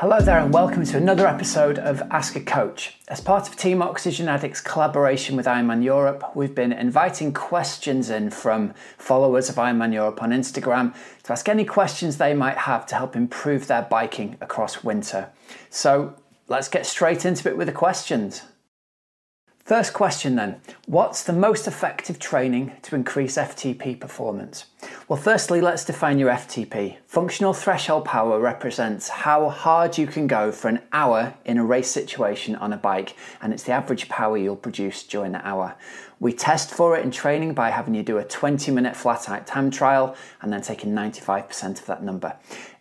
Hello there, and welcome to another episode of Ask a Coach. As part of Team Oxygen Addicts' collaboration with Ironman Europe, we've been inviting questions in from followers of Ironman Europe on Instagram to ask any questions they might have to help improve their biking across winter. So let's get straight into it with the questions. First question then What's the most effective training to increase FTP performance? Well, firstly, let's define your FTP. Functional threshold power represents how hard you can go for an hour in a race situation on a bike, and it's the average power you'll produce during the hour. We test for it in training by having you do a 20 minute flat out time trial and then taking 95% of that number.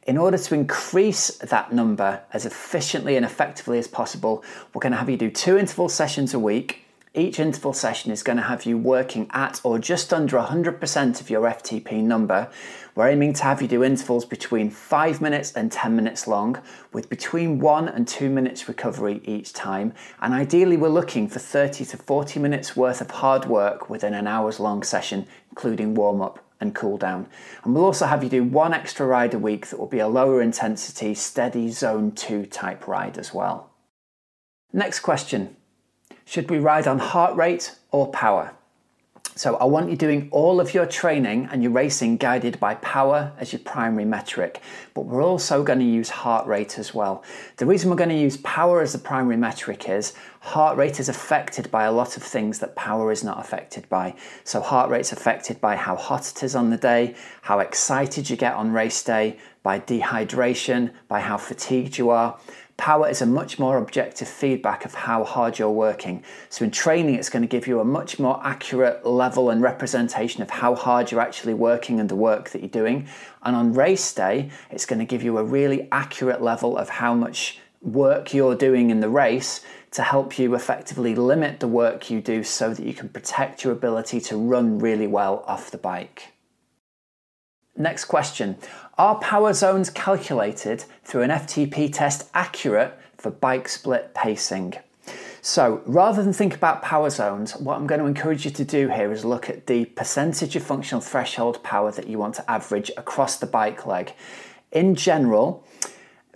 In order to increase that number as efficiently and effectively as possible, we're going to have you do two interval sessions a week. Each interval session is going to have you working at or just under 100% of your FTP number. We're aiming to have you do intervals between 5 minutes and 10 minutes long, with between 1 and 2 minutes recovery each time. And ideally, we're looking for 30 to 40 minutes worth of hard work within an hour's long session, including warm up and cool down. And we'll also have you do one extra ride a week that will be a lower intensity, steady zone 2 type ride as well. Next question Should we ride on heart rate or power? So I want you doing all of your training and your racing guided by power as your primary metric, but we're also going to use heart rate as well. The reason we're going to use power as the primary metric is heart rate is affected by a lot of things that power is not affected by. So heart rate's affected by how hot it is on the day, how excited you get on race day, by dehydration, by how fatigued you are. Power is a much more objective feedback of how hard you're working. So, in training, it's going to give you a much more accurate level and representation of how hard you're actually working and the work that you're doing. And on race day, it's going to give you a really accurate level of how much work you're doing in the race to help you effectively limit the work you do so that you can protect your ability to run really well off the bike. Next question Are power zones calculated through an FTP test accurate for bike split pacing? So rather than think about power zones, what I'm going to encourage you to do here is look at the percentage of functional threshold power that you want to average across the bike leg. In general,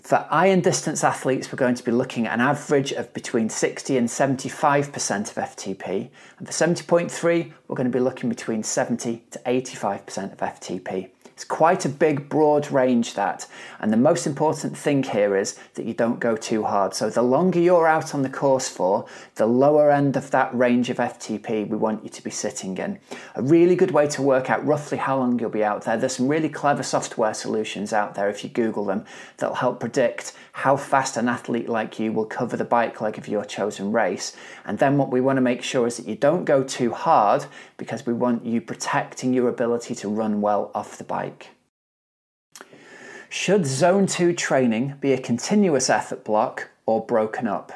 for iron distance athletes, we're going to be looking at an average of between 60 and 75% of FTP. And for 70.3, we're going to be looking between 70 to 85% of FTP. It's quite a big, broad range that. And the most important thing here is that you don't go too hard. So the longer you're out on the course for, the lower end of that range of FTP we want you to be sitting in. A really good way to work out roughly how long you'll be out there. There's some really clever software solutions out there if you Google them that'll help predict how fast an athlete like you will cover the bike leg of your chosen race. And then what we want to make sure is that you don't go too hard because we want you protecting your ability to run well off the bike. Should zone 2 training be a continuous effort block or broken up?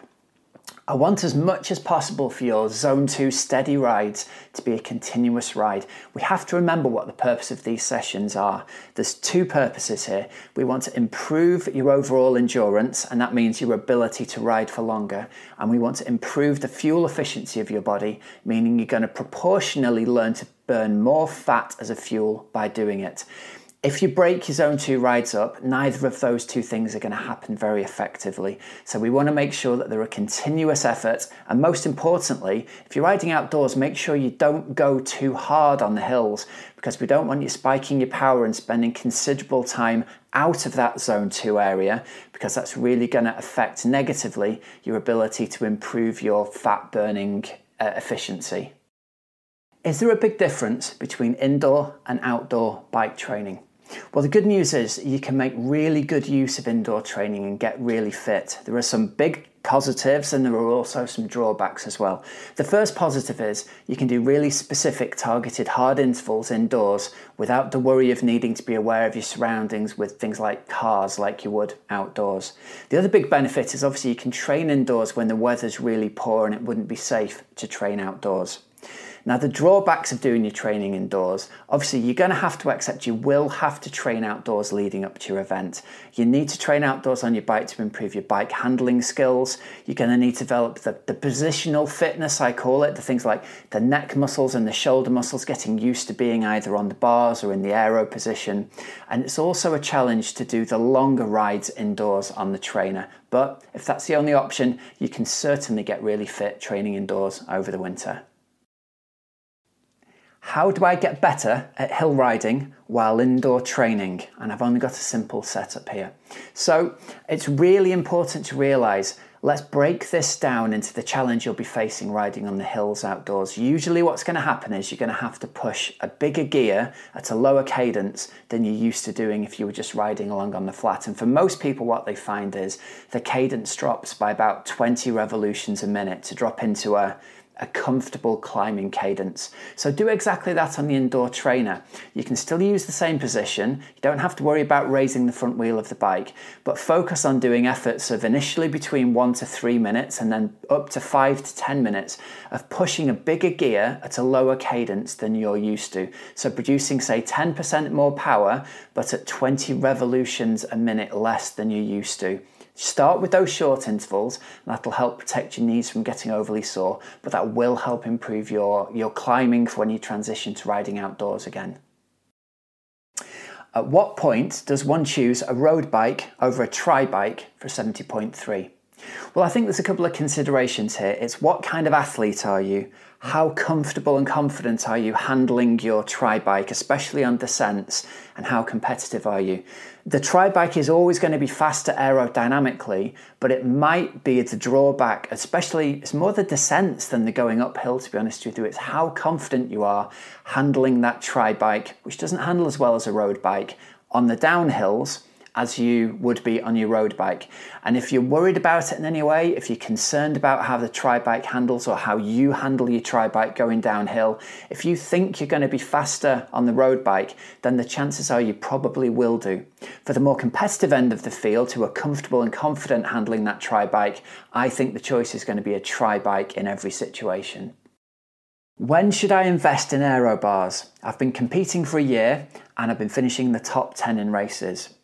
I want as much as possible for your zone 2 steady rides to be a continuous ride. We have to remember what the purpose of these sessions are. There's two purposes here. We want to improve your overall endurance, and that means your ability to ride for longer. And we want to improve the fuel efficiency of your body, meaning you're going to proportionally learn to burn more fat as a fuel by doing it. If you break your zone two rides up, neither of those two things are going to happen very effectively. So we want to make sure that there are continuous efforts. And most importantly, if you're riding outdoors, make sure you don't go too hard on the hills because we don't want you spiking your power and spending considerable time out of that zone two area because that's really going to affect negatively your ability to improve your fat burning uh, efficiency. Is there a big difference between indoor and outdoor bike training? Well, the good news is you can make really good use of indoor training and get really fit. There are some big positives and there are also some drawbacks as well. The first positive is you can do really specific targeted hard intervals indoors without the worry of needing to be aware of your surroundings with things like cars like you would outdoors. The other big benefit is obviously you can train indoors when the weather's really poor and it wouldn't be safe to train outdoors. Now, the drawbacks of doing your training indoors obviously, you're going to have to accept you will have to train outdoors leading up to your event. You need to train outdoors on your bike to improve your bike handling skills. You're going to need to develop the, the positional fitness, I call it, the things like the neck muscles and the shoulder muscles, getting used to being either on the bars or in the aero position. And it's also a challenge to do the longer rides indoors on the trainer. But if that's the only option, you can certainly get really fit training indoors over the winter. How do I get better at hill riding while indoor training? And I've only got a simple setup here. So it's really important to realize let's break this down into the challenge you'll be facing riding on the hills outdoors. Usually, what's going to happen is you're going to have to push a bigger gear at a lower cadence than you're used to doing if you were just riding along on the flat. And for most people, what they find is the cadence drops by about 20 revolutions a minute to drop into a a comfortable climbing cadence. So do exactly that on the indoor trainer. You can still use the same position, you don't have to worry about raising the front wheel of the bike, but focus on doing efforts of initially between one to three minutes and then up to five to 10 minutes of pushing a bigger gear at a lower cadence than you're used to. So producing, say, 10% more power, but at 20 revolutions a minute less than you're used to. Start with those short intervals, and that'll help protect your knees from getting overly sore, but that will help improve your, your climbing when you transition to riding outdoors again. At what point does one choose a road bike over a tri bike for 70.3? Well, I think there's a couple of considerations here. It's what kind of athlete are you? How comfortable and confident are you handling your tri bike, especially on descents, and how competitive are you? The tri bike is always going to be faster aerodynamically, but it might be the drawback, especially it's more the descents than the going uphill, to be honest with you. It's how confident you are handling that tri bike, which doesn't handle as well as a road bike, on the downhills as you would be on your road bike. And if you're worried about it in any way, if you're concerned about how the tri bike handles or how you handle your tri bike going downhill, if you think you're going to be faster on the road bike, then the chances are you probably will do. For the more competitive end of the field who are comfortable and confident handling that tri bike, I think the choice is going to be a tri bike in every situation. When should I invest in aero bars? I've been competing for a year and I've been finishing the top 10 in races.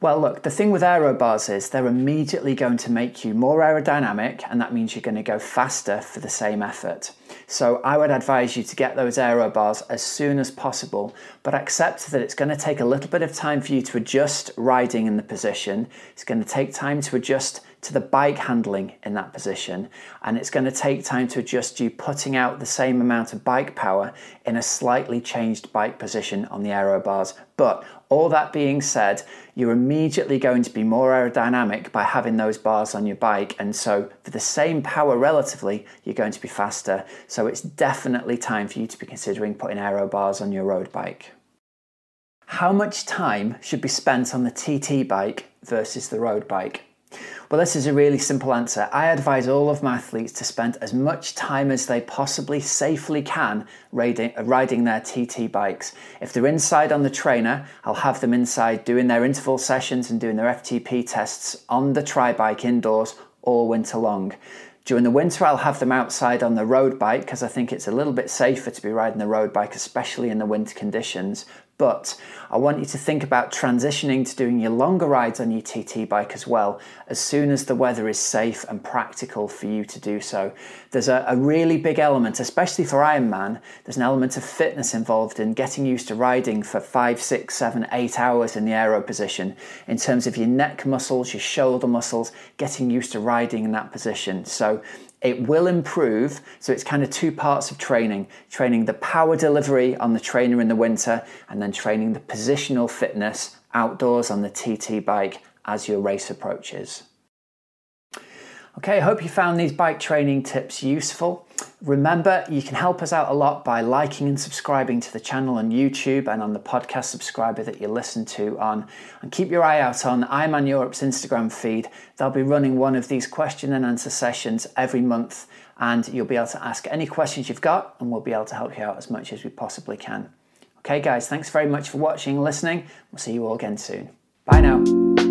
Well, look, the thing with aero bars is they're immediately going to make you more aerodynamic, and that means you're going to go faster for the same effort. So I would advise you to get those aero bars as soon as possible, but accept that it's going to take a little bit of time for you to adjust riding in the position. It's going to take time to adjust to the bike handling in that position, and it's going to take time to adjust you putting out the same amount of bike power in a slightly changed bike position on the aero bars. But all that being said, you're immediately going to be more aerodynamic by having those bars on your bike, and so for the same power relatively, you're going to be faster. So it's definitely time for you to be considering putting aero bars on your road bike. How much time should be spent on the TT bike versus the road bike? Well, this is a really simple answer. I advise all of my athletes to spend as much time as they possibly safely can riding, their TT bikes. If they're inside on the trainer, I'll have them inside doing their interval sessions and doing their FTP tests on the tri bike indoors all winter long. During the winter, I'll have them outside on the road bike because I think it's a little bit safer to be riding the road bike, especially in the winter conditions. But I want you to think about transitioning to doing your longer rides on your TT bike as well, as soon as the weather is safe and practical for you to do so. There's a, a really big element, especially for Ironman, there's an element of fitness involved in getting used to riding for five, six, seven, eight hours in the aero position in terms of your neck muscles, your shoulder muscles, getting used to riding in that position. So it will improve. So it's kind of two parts of training training the power delivery on the trainer in the winter, and then training the positional fitness outdoors on the TT bike as your race approaches. Okay, I hope you found these bike training tips useful. Remember, you can help us out a lot by liking and subscribing to the channel on YouTube and on the podcast subscriber that you listen to on. And keep your eye out on Ironman Europe's Instagram feed. They'll be running one of these question and answer sessions every month, and you'll be able to ask any questions you've got, and we'll be able to help you out as much as we possibly can. Okay, guys, thanks very much for watching and listening. We'll see you all again soon. Bye now.